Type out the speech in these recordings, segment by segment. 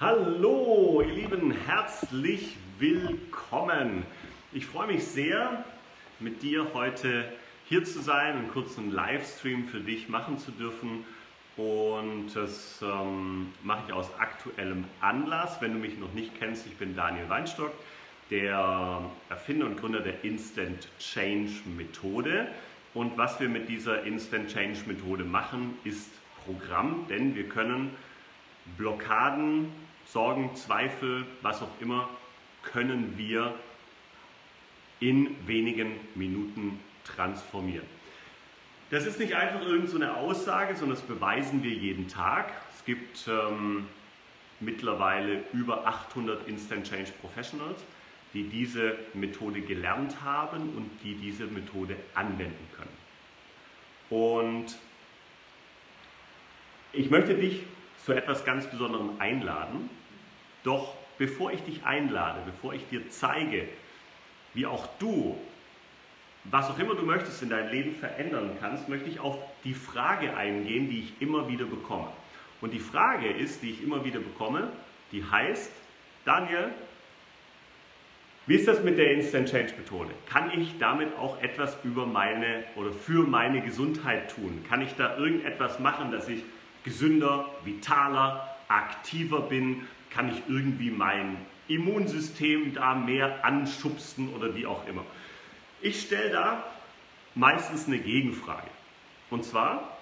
Hallo, ihr Lieben, herzlich willkommen. Ich freue mich sehr, mit dir heute hier zu sein, einen kurzen Livestream für dich machen zu dürfen. Und das ähm, mache ich aus aktuellem Anlass. Wenn du mich noch nicht kennst, ich bin Daniel Weinstock, der Erfinder und Gründer der Instant Change Methode. Und was wir mit dieser Instant Change Methode machen, ist Programm, denn wir können Blockaden, Sorgen, Zweifel, was auch immer, können wir in wenigen Minuten transformieren. Das ist nicht einfach irgendeine so Aussage, sondern das beweisen wir jeden Tag. Es gibt ähm, mittlerweile über 800 Instant Change Professionals, die diese Methode gelernt haben und die diese Methode anwenden können. Und ich möchte dich zu etwas ganz Besonderem einladen. Doch bevor ich dich einlade, bevor ich dir zeige, wie auch du, was auch immer du möchtest in deinem Leben verändern kannst, möchte ich auf die Frage eingehen, die ich immer wieder bekomme. Und die Frage ist, die ich immer wieder bekomme, die heißt, Daniel, wie ist das mit der Instant Change Methode? Kann ich damit auch etwas über meine oder für meine Gesundheit tun? Kann ich da irgendetwas machen, dass ich gesünder, vitaler, aktiver bin? Kann ich irgendwie mein Immunsystem da mehr anschubsen oder wie auch immer? Ich stelle da meistens eine Gegenfrage. Und zwar,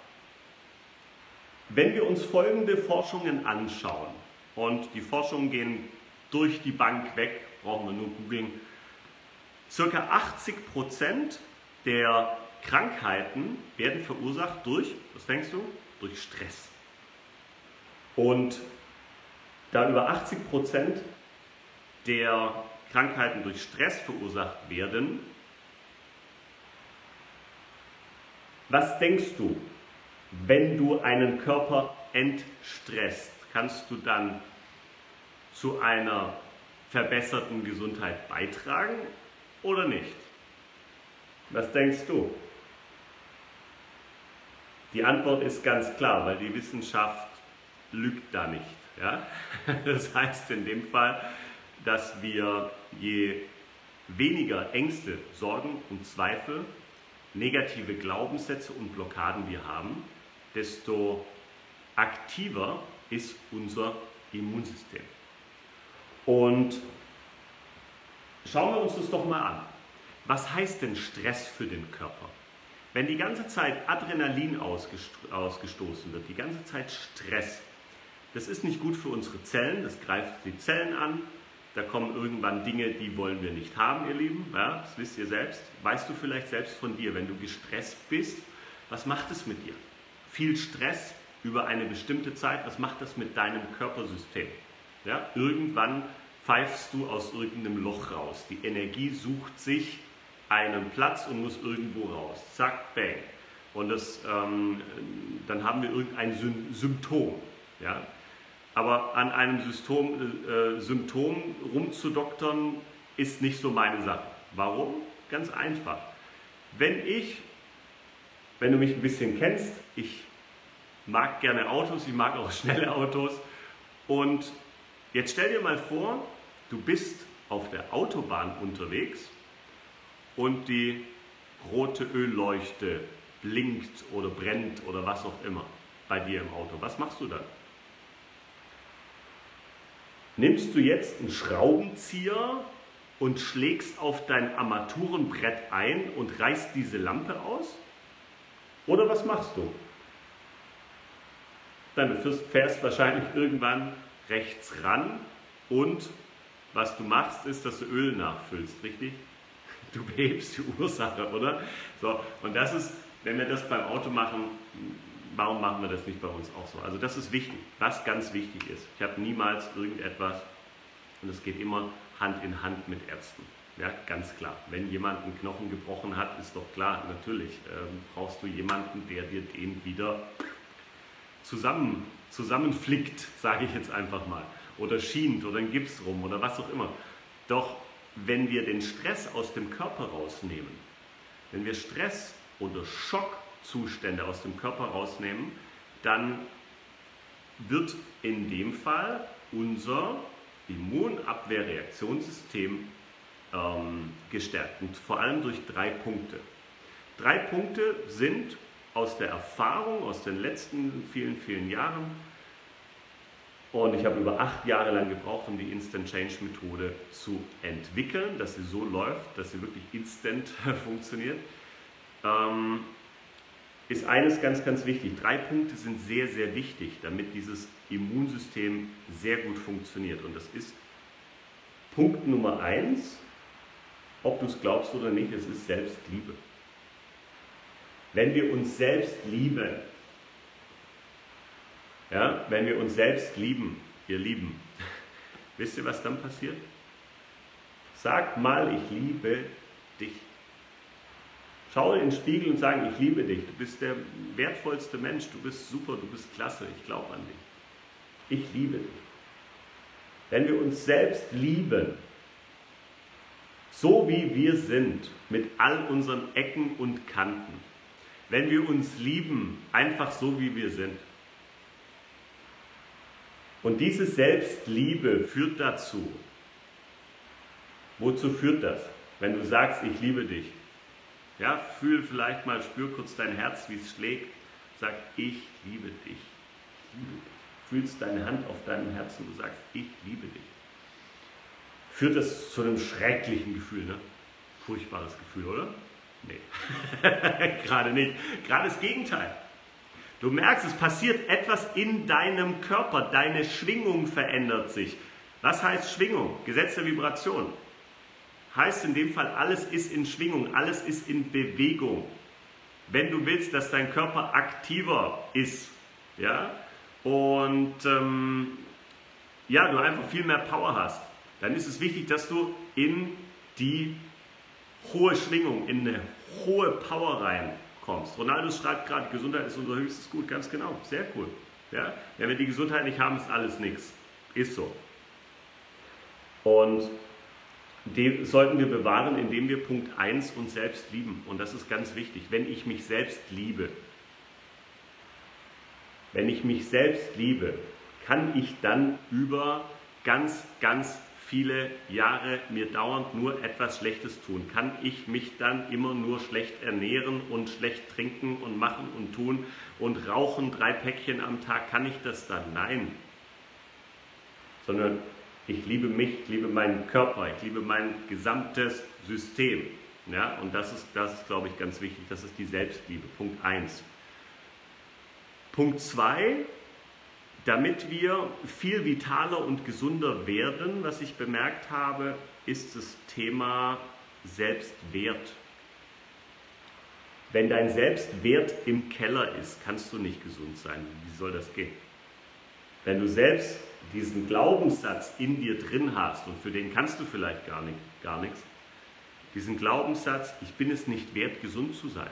wenn wir uns folgende Forschungen anschauen, und die Forschungen gehen durch die Bank weg, brauchen wir nur googeln, circa 80 Prozent der Krankheiten werden verursacht durch, was denkst du? Durch Stress. Und da über 80 Prozent der Krankheiten durch Stress verursacht werden, was denkst du, wenn du einen Körper entstresst? Kannst du dann zu einer verbesserten Gesundheit beitragen oder nicht? Was denkst du? Die Antwort ist ganz klar, weil die Wissenschaft lügt da nicht. Ja? Das heißt in dem Fall, dass wir je weniger Ängste, Sorgen und Zweifel, negative Glaubenssätze und Blockaden wir haben, desto aktiver ist unser Immunsystem. Und schauen wir uns das doch mal an. Was heißt denn Stress für den Körper? Wenn die ganze Zeit Adrenalin ausgestoßen wird, die ganze Zeit Stress, das ist nicht gut für unsere Zellen, das greift die Zellen an. Da kommen irgendwann Dinge, die wollen wir nicht haben, ihr Lieben. Ja, das wisst ihr selbst. Weißt du vielleicht selbst von dir, wenn du gestresst bist, was macht es mit dir? Viel Stress über eine bestimmte Zeit, was macht das mit deinem Körpersystem? Ja, irgendwann pfeifst du aus irgendeinem Loch raus. Die Energie sucht sich einen Platz und muss irgendwo raus. Zack, bang. Und das, ähm, dann haben wir irgendein Symptom. Ja? Aber an einem Symptom, äh, Symptom rumzudoktern, ist nicht so meine Sache. Warum? Ganz einfach. Wenn ich, wenn du mich ein bisschen kennst, ich mag gerne Autos, ich mag auch schnelle Autos. Und jetzt stell dir mal vor, du bist auf der Autobahn unterwegs und die rote Ölleuchte blinkt oder brennt oder was auch immer bei dir im Auto. Was machst du dann? Nimmst du jetzt einen Schraubenzieher und schlägst auf dein Armaturenbrett ein und reißt diese Lampe aus? Oder was machst du? Dann fährst wahrscheinlich irgendwann rechts ran und was du machst, ist, dass du Öl nachfüllst, richtig? Du behebst die Ursache, oder? So, und das ist, wenn wir das beim Auto machen, warum machen wir das nicht bei uns auch so? Also das ist wichtig, was ganz wichtig ist. Ich habe niemals irgendetwas, und es geht immer Hand in Hand mit Ärzten. Ja, ganz klar. Wenn jemand einen Knochen gebrochen hat, ist doch klar, natürlich ähm, brauchst du jemanden, der dir den wieder zusammen, zusammenflickt, sage ich jetzt einfach mal. Oder schient oder einen Gips rum oder was auch immer. Doch wenn wir den Stress aus dem Körper rausnehmen, wenn wir Stress oder Schock Zustände aus dem Körper rausnehmen, dann wird in dem Fall unser Immunabwehrreaktionssystem ähm, gestärkt. Und vor allem durch drei Punkte. Drei Punkte sind aus der Erfahrung, aus den letzten vielen, vielen Jahren, und ich habe über acht Jahre lang gebraucht, um die Instant Change Methode zu entwickeln, dass sie so läuft, dass sie wirklich instant funktioniert. Ähm, ist eines ganz, ganz wichtig. Drei Punkte sind sehr, sehr wichtig, damit dieses Immunsystem sehr gut funktioniert. Und das ist Punkt Nummer eins, ob du es glaubst oder nicht, es ist Selbstliebe. Wenn wir uns selbst lieben, ja, wenn wir uns selbst lieben, ihr Lieben, wisst ihr, was dann passiert? Sag mal, ich liebe. Schau in den Spiegel und sag, ich liebe dich. Du bist der wertvollste Mensch, du bist super, du bist klasse, ich glaube an dich. Ich liebe dich. Wenn wir uns selbst lieben, so wie wir sind, mit all unseren Ecken und Kanten, wenn wir uns lieben, einfach so wie wir sind, und diese Selbstliebe führt dazu. Wozu führt das? Wenn du sagst, ich liebe dich. Ja, fühl vielleicht mal, spür kurz dein Herz, wie es schlägt. Sag, ich liebe dich. Fühlst deine Hand auf deinem Herzen und sagst, ich liebe dich. Führt das zu einem schrecklichen Gefühl, ne? Furchtbares Gefühl, oder? Nee, gerade nicht. Gerade das Gegenteil. Du merkst, es passiert etwas in deinem Körper, deine Schwingung verändert sich. Was heißt Schwingung? Gesetz der Vibration. Heißt in dem Fall, alles ist in Schwingung, alles ist in Bewegung. Wenn du willst, dass dein Körper aktiver ist, ja, und ähm, ja, du einfach viel mehr Power hast, dann ist es wichtig, dass du in die hohe Schwingung, in eine hohe Power rein kommst. Ronaldo schreibt gerade, Gesundheit ist unser höchstes Gut. Ganz genau, sehr cool. Ja? Wenn wir die Gesundheit nicht haben, ist alles nichts. Ist so. Und die sollten wir bewahren, indem wir Punkt 1 uns selbst lieben. Und das ist ganz wichtig. Wenn ich mich selbst liebe, wenn ich mich selbst liebe, kann ich dann über ganz, ganz viele Jahre mir dauernd nur etwas Schlechtes tun? Kann ich mich dann immer nur schlecht ernähren und schlecht trinken und machen und tun und rauchen drei Päckchen am Tag? Kann ich das dann? Nein. Sondern ich liebe mich, ich liebe meinen Körper, ich liebe mein gesamtes System. Ja, und das ist, das ist, glaube ich, ganz wichtig. Das ist die Selbstliebe. Punkt 1. Punkt 2 damit wir viel vitaler und gesunder werden, was ich bemerkt habe, ist das Thema Selbstwert. Wenn dein Selbstwert im Keller ist, kannst du nicht gesund sein. Wie soll das gehen? Wenn du selbst diesen Glaubenssatz in dir drin hast und für den kannst du vielleicht gar, nicht, gar nichts, diesen Glaubenssatz, ich bin es nicht wert, gesund zu sein.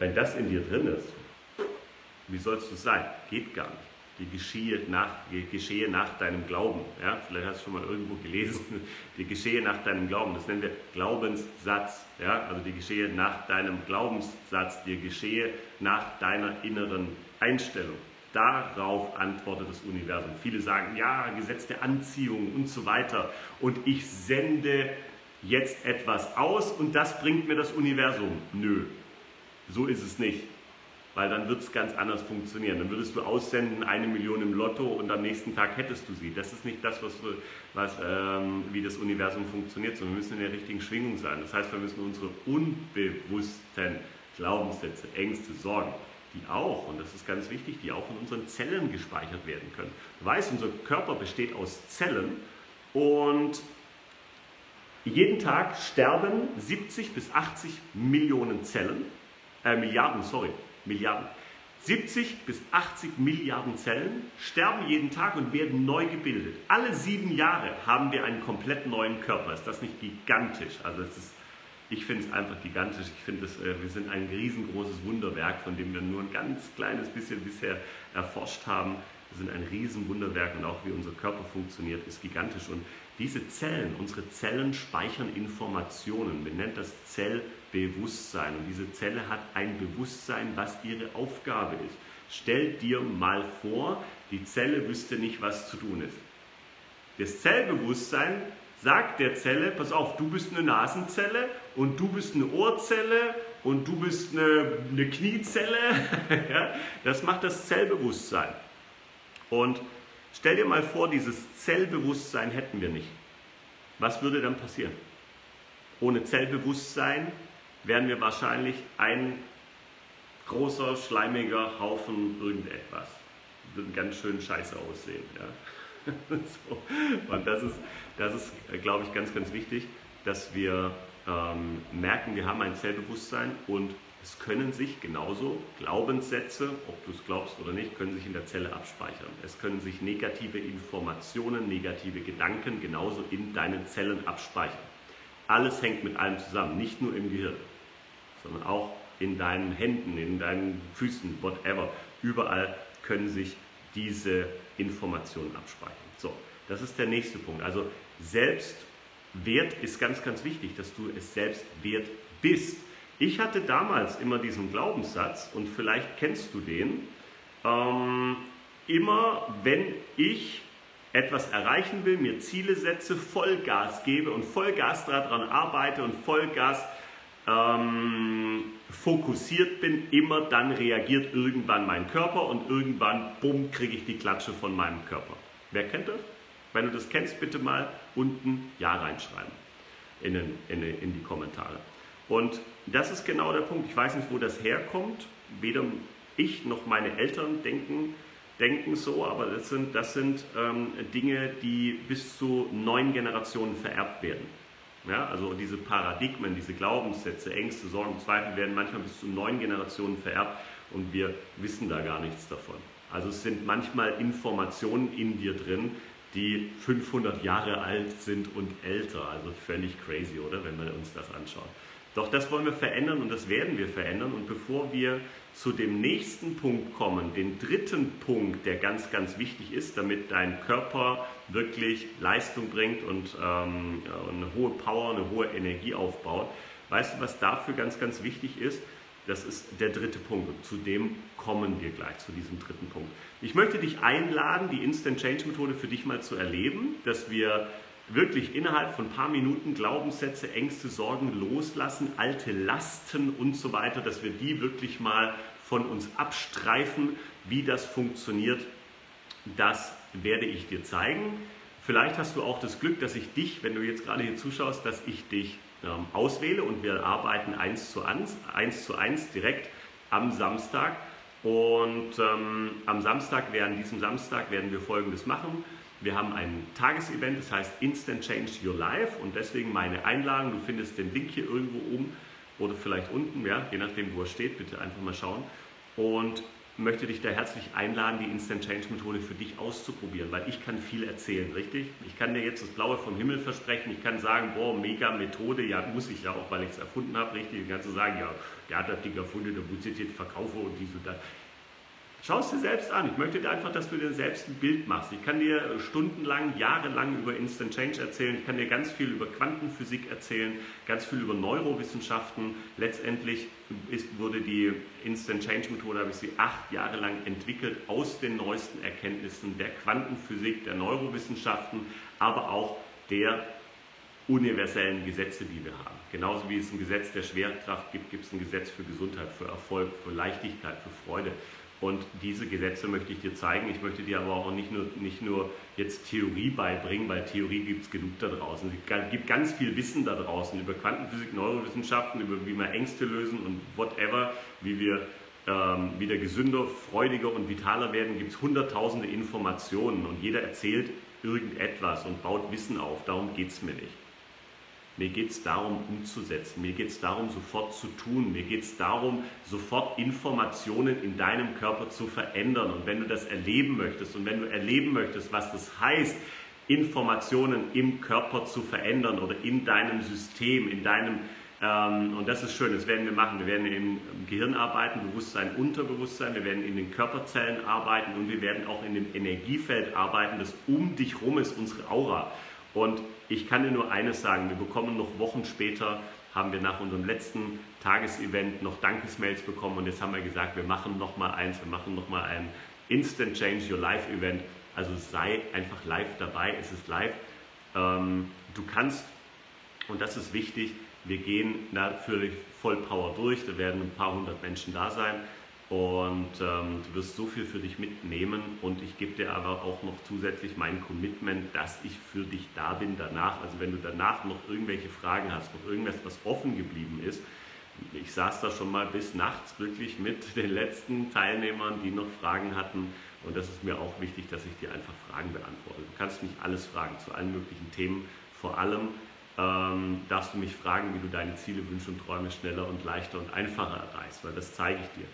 Wenn das in dir drin ist, wie sollst du sein? Geht gar nicht. Die geschehe nach, geschehe nach deinem Glauben. Ja? Vielleicht hast du schon mal irgendwo gelesen, die geschehe nach deinem Glauben. Das nennen wir Glaubenssatz. Ja? Also die geschehe nach deinem Glaubenssatz, dir geschehe nach deiner inneren Einstellung. Darauf antwortet das Universum. Viele sagen, ja, Gesetz der Anziehung und so weiter. Und ich sende jetzt etwas aus und das bringt mir das Universum. Nö, so ist es nicht weil dann wird es ganz anders funktionieren. Dann würdest du aussenden, eine Million im Lotto und am nächsten Tag hättest du sie. Das ist nicht das, was, was ähm, wie das Universum funktioniert, sondern wir müssen in der richtigen Schwingung sein. Das heißt, wir müssen unsere unbewussten Glaubenssätze, Ängste, Sorgen, die auch, und das ist ganz wichtig, die auch in unseren Zellen gespeichert werden können. Du weißt, unser Körper besteht aus Zellen und jeden Tag sterben 70 bis 80 Millionen Zellen, äh, Milliarden, sorry, Milliarden. 70 bis 80 Milliarden Zellen sterben jeden Tag und werden neu gebildet. Alle sieben Jahre haben wir einen komplett neuen Körper. Ist das nicht gigantisch? Also es ist, ich finde es einfach gigantisch. Ich finde, äh, wir sind ein riesengroßes Wunderwerk, von dem wir nur ein ganz kleines bisschen bisher erforscht haben. Wir sind ein Riesenwunderwerk und auch wie unser Körper funktioniert, ist gigantisch. Und diese Zellen, unsere Zellen speichern Informationen. Man nennt das Zellbewusstsein. Und diese Zelle hat ein Bewusstsein, was ihre Aufgabe ist. Stell dir mal vor, die Zelle wüsste nicht, was zu tun ist. Das Zellbewusstsein sagt der Zelle, pass auf, du bist eine Nasenzelle und du bist eine Ohrzelle und du bist eine, eine Kniezelle. ja, das macht das Zellbewusstsein. Und stell dir mal vor, dieses Zellbewusstsein hätten wir nicht. Was würde dann passieren? Ohne Zellbewusstsein wären wir wahrscheinlich ein großer, schleimiger Haufen irgendetwas. Würde ganz schön scheiße aussehen. Ja. so. Und das ist, das ist, glaube ich, ganz, ganz wichtig, dass wir ähm, merken, wir haben ein Zellbewusstsein und es können sich genauso Glaubenssätze, ob du es glaubst oder nicht, können sich in der Zelle abspeichern. Es können sich negative Informationen, negative Gedanken genauso in deinen Zellen abspeichern. Alles hängt mit allem zusammen, nicht nur im Gehirn, sondern auch in deinen Händen, in deinen Füßen, whatever. Überall können sich diese Informationen abspeichern. So, das ist der nächste Punkt. Also Selbstwert ist ganz, ganz wichtig, dass du es selbst wert bist. Ich hatte damals immer diesen Glaubenssatz, und vielleicht kennst du den, ähm, immer wenn ich etwas erreichen will, mir Ziele setze, Vollgas gebe und Vollgas daran arbeite und Vollgas ähm, fokussiert bin, immer dann reagiert irgendwann mein Körper und irgendwann, bumm, kriege ich die Klatsche von meinem Körper. Wer kennt das? Wenn du das kennst, bitte mal unten Ja reinschreiben in, den, in, in die Kommentare. Und das ist genau der Punkt. Ich weiß nicht, wo das herkommt. Weder ich noch meine Eltern denken, denken so, aber das sind, das sind ähm, Dinge, die bis zu neun Generationen vererbt werden. Ja, also diese Paradigmen, diese Glaubenssätze, Ängste, Sorgen, Zweifel werden manchmal bis zu neun Generationen vererbt und wir wissen da gar nichts davon. Also es sind manchmal Informationen in dir drin, die 500 Jahre alt sind und älter. Also völlig crazy, oder? Wenn wir uns das anschauen. Doch das wollen wir verändern und das werden wir verändern. Und bevor wir zu dem nächsten Punkt kommen, den dritten Punkt, der ganz, ganz wichtig ist, damit dein Körper wirklich Leistung bringt und ähm, eine hohe Power, eine hohe Energie aufbaut, weißt du, was dafür ganz, ganz wichtig ist? Das ist der dritte Punkt und zu dem kommen wir gleich, zu diesem dritten Punkt. Ich möchte dich einladen, die Instant Change Methode für dich mal zu erleben, dass wir wirklich innerhalb von ein paar Minuten Glaubenssätze, Ängste, Sorgen loslassen, alte Lasten und so weiter, dass wir die wirklich mal von uns abstreifen, wie das funktioniert. Das werde ich dir zeigen. Vielleicht hast du auch das Glück, dass ich dich, wenn du jetzt gerade hier zuschaust, dass ich dich ähm, auswähle und wir arbeiten eins zu eins, eins zu eins direkt am Samstag. Und ähm, am Samstag, während diesem Samstag, werden wir Folgendes machen. Wir haben ein Tagesevent, das heißt Instant Change Your Life und deswegen meine Einladung. Du findest den Link hier irgendwo oben oder vielleicht unten, ja, je nachdem, wo er steht. Bitte einfach mal schauen. Und möchte dich da herzlich einladen, die Instant Change Methode für dich auszuprobieren, weil ich kann viel erzählen, richtig? Ich kann dir jetzt das Blaue vom Himmel versprechen, ich kann sagen, boah, mega Methode, ja, muss ich ja auch, weil ich es erfunden habe, richtig? Ich kann so sagen, ja, der hat das Ding erfunden, der muss jetzt verkaufen und dies und das. Schau es dir selbst an. Ich möchte dir einfach, dass du dir selbst ein Bild machst. Ich kann dir stundenlang, jahrelang über Instant Change erzählen. Ich kann dir ganz viel über Quantenphysik erzählen, ganz viel über Neurowissenschaften. Letztendlich ist, wurde die Instant Change Methode, habe ich sie acht Jahre lang entwickelt, aus den neuesten Erkenntnissen der Quantenphysik, der Neurowissenschaften, aber auch der universellen Gesetze, die wir haben. Genauso wie es ein Gesetz der Schwerkraft gibt, gibt es ein Gesetz für Gesundheit, für Erfolg, für Leichtigkeit, für Freude. Und diese Gesetze möchte ich dir zeigen. Ich möchte dir aber auch nicht nur, nicht nur jetzt Theorie beibringen, weil Theorie gibt es genug da draußen. Es gibt ganz viel Wissen da draußen über Quantenphysik, Neurowissenschaften, über wie wir Ängste lösen und whatever, wie wir ähm, wieder gesünder, freudiger und vitaler werden. Gibt es hunderttausende Informationen und jeder erzählt irgendetwas und baut Wissen auf. Darum geht es mir nicht. Mir geht es darum, umzusetzen. Mir geht es darum, sofort zu tun. Mir geht es darum, sofort Informationen in deinem Körper zu verändern. Und wenn du das erleben möchtest und wenn du erleben möchtest, was das heißt, Informationen im Körper zu verändern oder in deinem System, in deinem ähm, und das ist schön, das werden wir machen. Wir werden im Gehirn arbeiten, Bewusstsein, Unterbewusstsein, wir werden in den Körperzellen arbeiten und wir werden auch in dem Energiefeld arbeiten, das um dich rum ist, unsere Aura. Und ich kann dir nur eines sagen, wir bekommen noch Wochen später haben wir nach unserem letzten Tagesevent noch Dankesmails bekommen und jetzt haben wir gesagt, wir machen nochmal eins, wir machen nochmal ein Instant Change Your Life Event. Also sei einfach live dabei, es ist live. Ähm, du kannst, und das ist wichtig, wir gehen natürlich voll Power durch, da werden ein paar hundert Menschen da sein und ähm, du wirst so viel für dich mitnehmen und ich gebe dir aber auch noch zusätzlich mein Commitment, dass ich für dich da bin danach. Also wenn du danach noch irgendwelche Fragen hast, noch irgendwas, was offen geblieben ist, ich saß da schon mal bis nachts wirklich mit den letzten Teilnehmern, die noch Fragen hatten. Und das ist mir auch wichtig, dass ich dir einfach Fragen beantworte. Du kannst mich alles fragen zu allen möglichen Themen. Vor allem ähm, darfst du mich fragen, wie du deine Ziele, Wünsche und Träume schneller und leichter und einfacher erreichst, weil das zeige ich dir.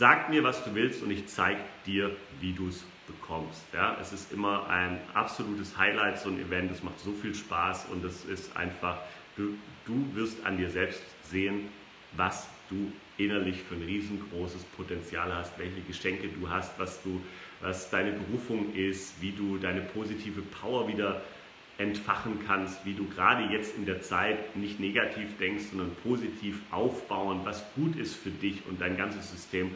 Sag mir, was du willst und ich zeige dir, wie du es bekommst. Ja, es ist immer ein absolutes Highlight, so ein Event. Es macht so viel Spaß und es ist einfach, du, du wirst an dir selbst sehen, was du innerlich für ein riesengroßes Potenzial hast, welche Geschenke du hast, was, du, was deine Berufung ist, wie du deine positive Power wieder entfachen kannst, wie du gerade jetzt in der Zeit nicht negativ denkst, sondern positiv aufbauen, was gut ist für dich und dein ganzes System.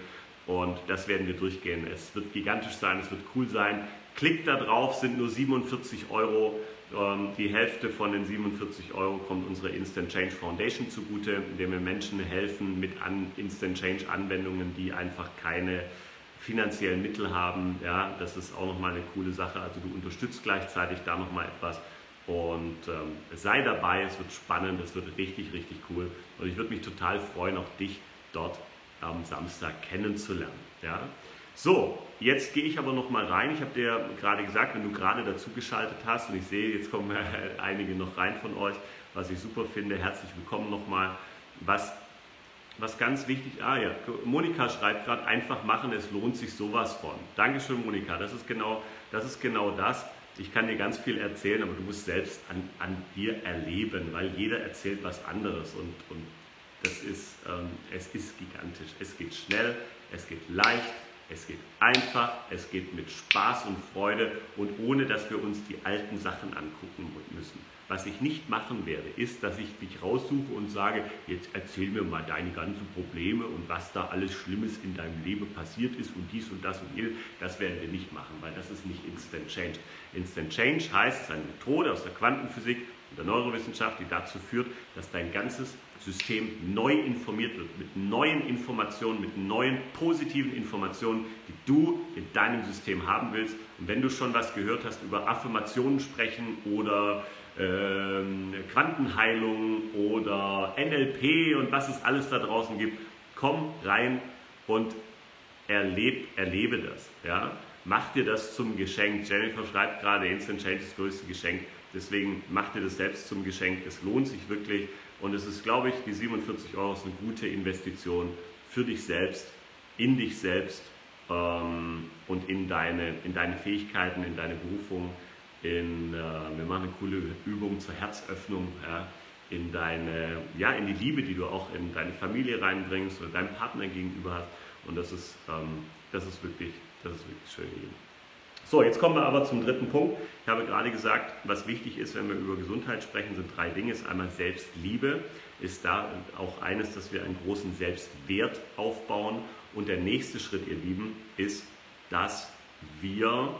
Und das werden wir durchgehen. Es wird gigantisch sein, es wird cool sein. Klick da drauf, sind nur 47 Euro. Ähm, die Hälfte von den 47 Euro kommt unserer Instant Change Foundation zugute, indem wir Menschen helfen mit Instant Change Anwendungen, die einfach keine finanziellen Mittel haben. Ja, das ist auch nochmal eine coole Sache. Also du unterstützt gleichzeitig da nochmal etwas. Und ähm, sei dabei, es wird spannend, es wird richtig, richtig cool. Und ich würde mich total freuen, auch dich dort am Samstag kennenzulernen. Ja? So, jetzt gehe ich aber noch mal rein. Ich habe dir gerade gesagt, wenn du gerade dazu geschaltet hast und ich sehe, jetzt kommen einige noch rein von euch, was ich super finde. Herzlich willkommen nochmal. Was, was ganz wichtig, ah ja, Monika schreibt gerade, einfach machen, es lohnt sich sowas von. Dankeschön, Monika. Das ist genau das. Ist genau das ich kann dir ganz viel erzählen, aber du musst selbst an, an dir erleben, weil jeder erzählt was anderes und, und das ist, ähm, es ist gigantisch. Es geht schnell, es geht leicht, es geht einfach, es geht mit Spaß und Freude und ohne, dass wir uns die alten Sachen angucken müssen. Was ich nicht machen werde, ist, dass ich dich raussuche und sage, jetzt erzähl mir mal deine ganzen Probleme und was da alles Schlimmes in deinem Leben passiert ist und dies und das und jenes. Das werden wir nicht machen, weil das ist nicht Instant Change. Instant Change heißt, es ist eine Methode aus der Quantenphysik und der Neurowissenschaft, die dazu führt, dass dein ganzes System neu informiert wird, mit neuen Informationen, mit neuen positiven Informationen, die du in deinem System haben willst. Und wenn du schon was gehört hast über Affirmationen sprechen oder ähm, Quantenheilung oder NLP und was es alles da draußen gibt, komm rein und erleb, erlebe das. Ja? Mach dir das zum Geschenk. Jennifer schreibt gerade, Instant Change ist das größte Geschenk. Deswegen mach dir das selbst zum Geschenk. Es lohnt sich wirklich. Und es ist, glaube ich, die 47 Euro ist eine gute Investition für dich selbst, in dich selbst ähm, und in deine, in deine Fähigkeiten, in deine Berufung in, äh, wir machen eine coole Übung zur Herzöffnung, ja, in deine, ja, in die Liebe, die du auch in deine Familie reinbringst oder deinem Partner gegenüber hast. Und das ist, ähm, das ist wirklich, das ist wirklich schön. So, jetzt kommen wir aber zum dritten Punkt. Ich habe gerade gesagt, was wichtig ist, wenn wir über Gesundheit sprechen, sind drei Dinge. Ist einmal Selbstliebe, ist da auch eines, dass wir einen großen Selbstwert aufbauen. Und der nächste Schritt, ihr Lieben, ist, dass wir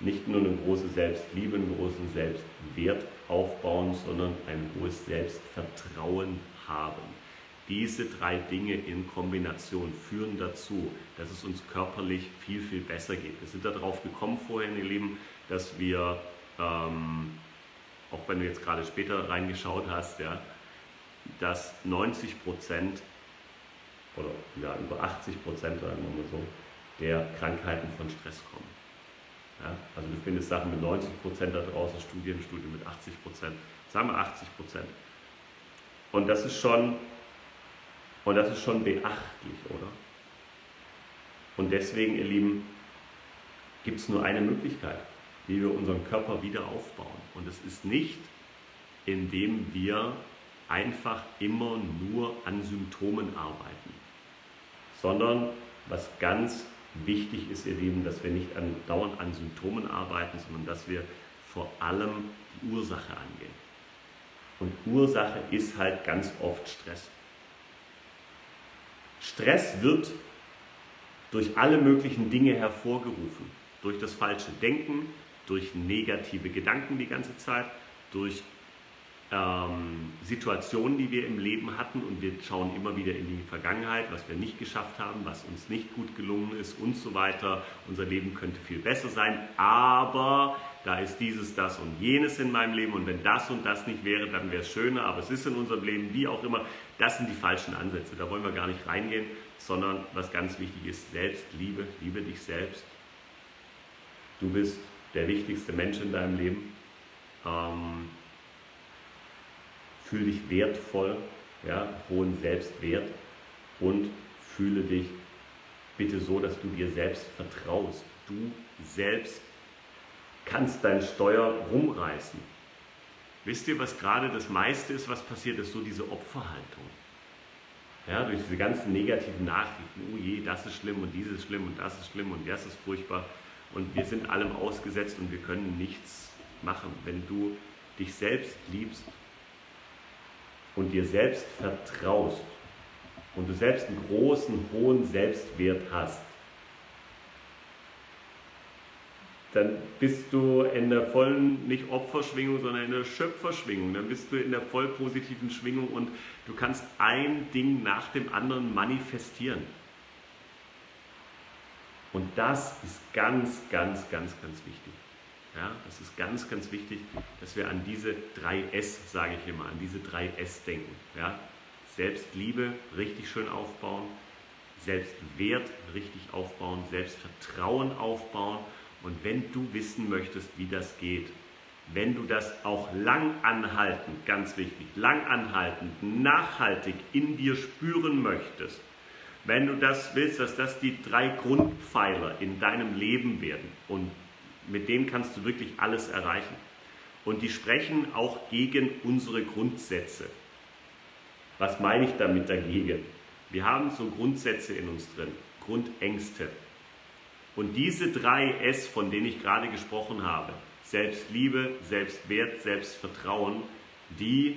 nicht nur eine große Selbstliebe, einen großen Selbstwert aufbauen, sondern ein hohes Selbstvertrauen haben. Diese drei Dinge in Kombination führen dazu, dass es uns körperlich viel, viel besser geht. Wir sind darauf gekommen vorhin, ihr Lieben, dass wir, ähm, auch wenn du jetzt gerade später reingeschaut hast, ja, dass 90 Prozent oder ja, über 80 Prozent, sagen wir mal so, der Krankheiten von Stress kommen. Ja, also du findest Sachen mit 90 Prozent da draußen, Studien, Studien mit 80 Prozent, sagen wir 80 Prozent. Und das ist schon, und das ist schon beachtlich, oder? Und deswegen, ihr Lieben, gibt es nur eine Möglichkeit, wie wir unseren Körper wieder aufbauen. Und es ist nicht, indem wir einfach immer nur an Symptomen arbeiten, sondern was ganz wichtig ist, ihr Lieben, dass wir nicht an, dauernd an Symptomen arbeiten, sondern dass wir vor allem die Ursache angehen. Und Ursache ist halt ganz oft Stress. Stress wird durch alle möglichen Dinge hervorgerufen. Durch das falsche Denken, durch negative Gedanken die ganze Zeit, durch ähm, Situationen, die wir im Leben hatten und wir schauen immer wieder in die Vergangenheit, was wir nicht geschafft haben, was uns nicht gut gelungen ist und so weiter. Unser Leben könnte viel besser sein, aber da ist dieses, das und jenes in meinem Leben und wenn das und das nicht wäre, dann wäre es schöner, aber es ist in unserem Leben, wie auch immer. Das sind die falschen Ansätze, da wollen wir gar nicht reingehen, sondern was ganz wichtig ist, Selbstliebe, liebe dich selbst. Du bist der wichtigste Mensch in deinem Leben. Ähm, fühl dich wertvoll, ja, hohen Selbstwert und fühle dich bitte so, dass du dir selbst vertraust. Du selbst kannst dein Steuer rumreißen. Wisst ihr, was gerade das meiste ist, was passiert, ist so diese Opferhaltung. Ja, durch diese ganzen negativen Nachrichten, oh je, das ist schlimm und dieses ist schlimm und das ist schlimm und das ist furchtbar. Und wir sind allem ausgesetzt und wir können nichts machen. Wenn du dich selbst liebst und dir selbst vertraust und du selbst einen großen, hohen Selbstwert hast, dann bist du in der vollen, nicht Opferschwingung, sondern in der Schöpferschwingung. Dann bist du in der voll positiven Schwingung und du kannst ein Ding nach dem anderen manifestieren. Und das ist ganz, ganz, ganz, ganz wichtig. Ja, das ist ganz, ganz wichtig, dass wir an diese drei S, sage ich immer, an diese drei S denken. Ja? Selbstliebe richtig schön aufbauen, Selbstwert richtig aufbauen, Selbstvertrauen aufbauen. Und wenn du wissen möchtest, wie das geht, wenn du das auch lang anhaltend, ganz wichtig, lang anhaltend, nachhaltig in dir spüren möchtest, wenn du das willst, dass das die drei Grundpfeiler in deinem Leben werden und mit dem kannst du wirklich alles erreichen. Und die sprechen auch gegen unsere Grundsätze. Was meine ich damit dagegen? Wir haben so Grundsätze in uns drin, Grundängste. Und diese drei S, von denen ich gerade gesprochen habe, Selbstliebe, Selbstwert, Selbstvertrauen, die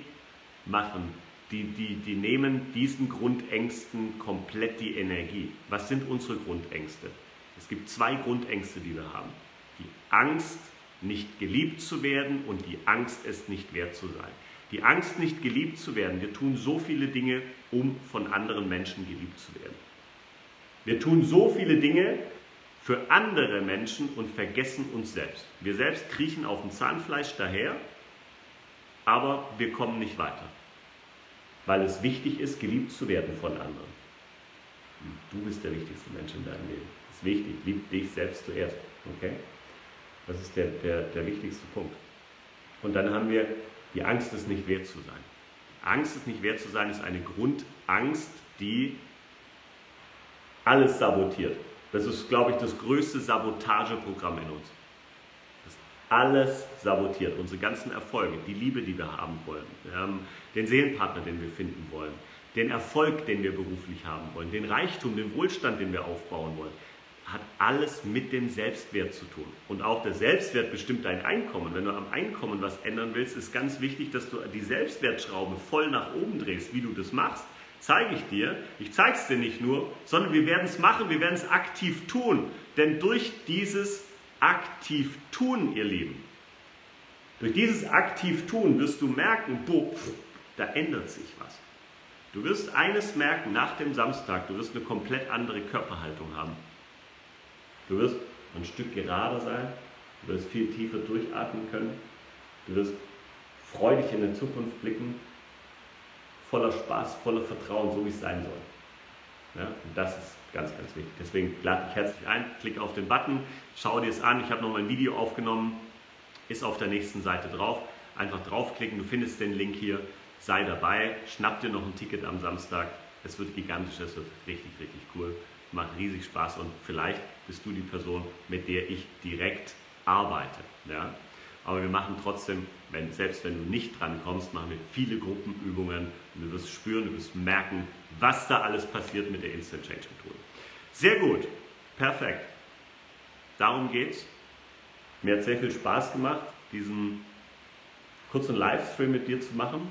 machen, die, die, die nehmen diesen Grundängsten komplett die Energie. Was sind unsere Grundängste? Es gibt zwei Grundängste, die wir haben. Angst, nicht geliebt zu werden und die Angst, es nicht wert zu sein. Die Angst, nicht geliebt zu werden. Wir tun so viele Dinge, um von anderen Menschen geliebt zu werden. Wir tun so viele Dinge für andere Menschen und vergessen uns selbst. Wir selbst kriechen auf dem Zahnfleisch daher, aber wir kommen nicht weiter, weil es wichtig ist, geliebt zu werden von anderen. Du bist der wichtigste Mensch in deinem Leben. Das ist wichtig. Lieb dich selbst zuerst. Okay? Das ist der, der, der wichtigste Punkt. Und dann haben wir die Angst, es nicht wert zu sein. Angst, es nicht wert zu sein, ist eine Grundangst, die alles sabotiert. Das ist, glaube ich, das größte Sabotageprogramm in uns. Das alles sabotiert, unsere ganzen Erfolge, die Liebe, die wir haben wollen, den Seelenpartner, den wir finden wollen, den Erfolg, den wir beruflich haben wollen, den Reichtum, den Wohlstand, den wir aufbauen wollen hat alles mit dem Selbstwert zu tun. Und auch der Selbstwert bestimmt dein Einkommen. Wenn du am Einkommen was ändern willst, ist ganz wichtig, dass du die Selbstwertschraube voll nach oben drehst. Wie du das machst, zeige ich dir. Ich zeige es dir nicht nur, sondern wir werden es machen, wir werden es aktiv tun. Denn durch dieses aktiv tun, ihr Lieben, durch dieses aktiv tun wirst du merken, boah, da ändert sich was. Du wirst eines merken nach dem Samstag, du wirst eine komplett andere Körperhaltung haben. Du wirst ein Stück gerader sein, du wirst viel tiefer durchatmen können, du wirst freudig in die Zukunft blicken, voller Spaß, voller Vertrauen, so wie es sein soll. Ja, und das ist ganz, ganz wichtig. Deswegen lade dich herzlich ein, klick auf den Button, schau dir es an. Ich habe noch mal ein Video aufgenommen, ist auf der nächsten Seite drauf. Einfach draufklicken, du findest den Link hier, sei dabei, schnapp dir noch ein Ticket am Samstag. Es wird gigantisch, es wird richtig, richtig cool macht riesig Spaß und vielleicht bist du die Person, mit der ich direkt arbeite. Ja? Aber wir machen trotzdem, wenn, selbst wenn du nicht dran kommst, machen wir viele Gruppenübungen und du wirst spüren, du wirst merken, was da alles passiert mit der Instant Change Methode. Sehr gut, perfekt. Darum geht's. Mir hat sehr viel Spaß gemacht, diesen kurzen Livestream mit dir zu machen.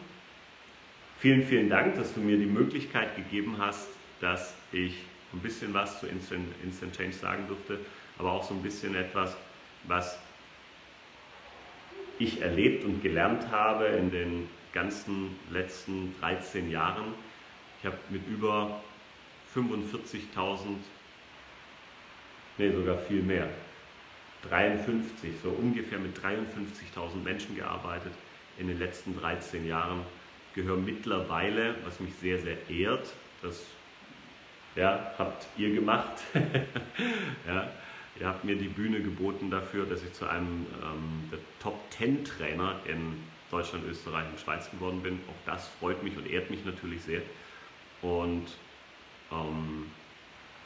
Vielen, vielen Dank, dass du mir die Möglichkeit gegeben hast, dass ich ein bisschen was zu Instant, Instant Change sagen durfte, aber auch so ein bisschen etwas, was ich erlebt und gelernt habe in den ganzen letzten 13 Jahren. Ich habe mit über 45.000, nee sogar viel mehr, 53, so ungefähr mit 53.000 Menschen gearbeitet in den letzten 13 Jahren. Gehöre mittlerweile, was mich sehr, sehr ehrt, das ja, habt ihr gemacht. ja, ihr habt mir die Bühne geboten dafür, dass ich zu einem ähm, der Top 10 Trainer in Deutschland, Österreich und Schweiz geworden bin. Auch das freut mich und ehrt mich natürlich sehr. Und ähm,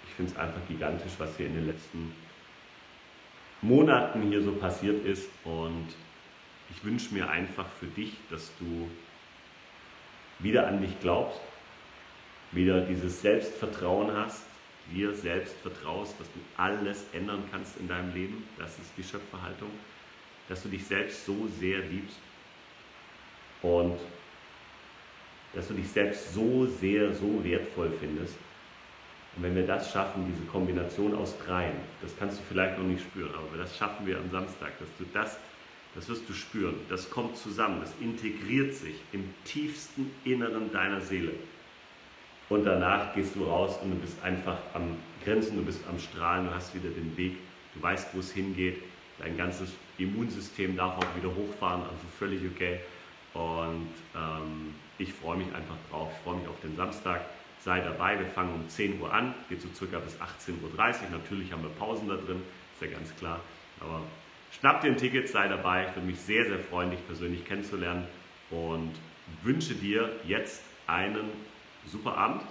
ich finde es einfach gigantisch, was hier in den letzten Monaten hier so passiert ist. Und ich wünsche mir einfach für dich, dass du wieder an dich glaubst, wieder dieses Selbstvertrauen hast, dir selbst vertraust, dass du alles ändern kannst in deinem Leben. Das ist die Schöpferhaltung. Dass du dich selbst so sehr liebst und dass du dich selbst so sehr, so wertvoll findest. Und wenn wir das schaffen, diese Kombination aus dreien, das kannst du vielleicht noch nicht spüren, aber das schaffen wir am Samstag, dass du das, das wirst du spüren, das kommt zusammen, das integriert sich im tiefsten Inneren deiner Seele. Und danach gehst du raus und du bist einfach am Grenzen, du bist am Strahlen, du hast wieder den Weg, du weißt, wo es hingeht. Dein ganzes Immunsystem darf auch wieder hochfahren, also völlig okay. Und ähm, ich freue mich einfach drauf. Ich freue mich auf den Samstag. Sei dabei. Wir fangen um 10 Uhr an, geht so circa bis 18.30 Uhr. Natürlich haben wir Pausen da drin, ist ja ganz klar. Aber schnapp dir ein Ticket, sei dabei. Ich würde mich sehr, sehr freuen, dich persönlich kennenzulernen und wünsche dir jetzt einen super Abend.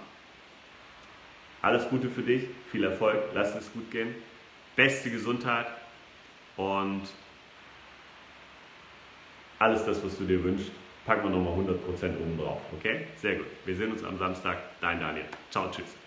Alles Gute für dich, viel Erfolg, lass es gut gehen, beste Gesundheit und alles das, was du dir wünschst, packen wir nochmal 100% oben drauf. Okay? Sehr gut. Wir sehen uns am Samstag. Dein Daniel. Ciao, tschüss.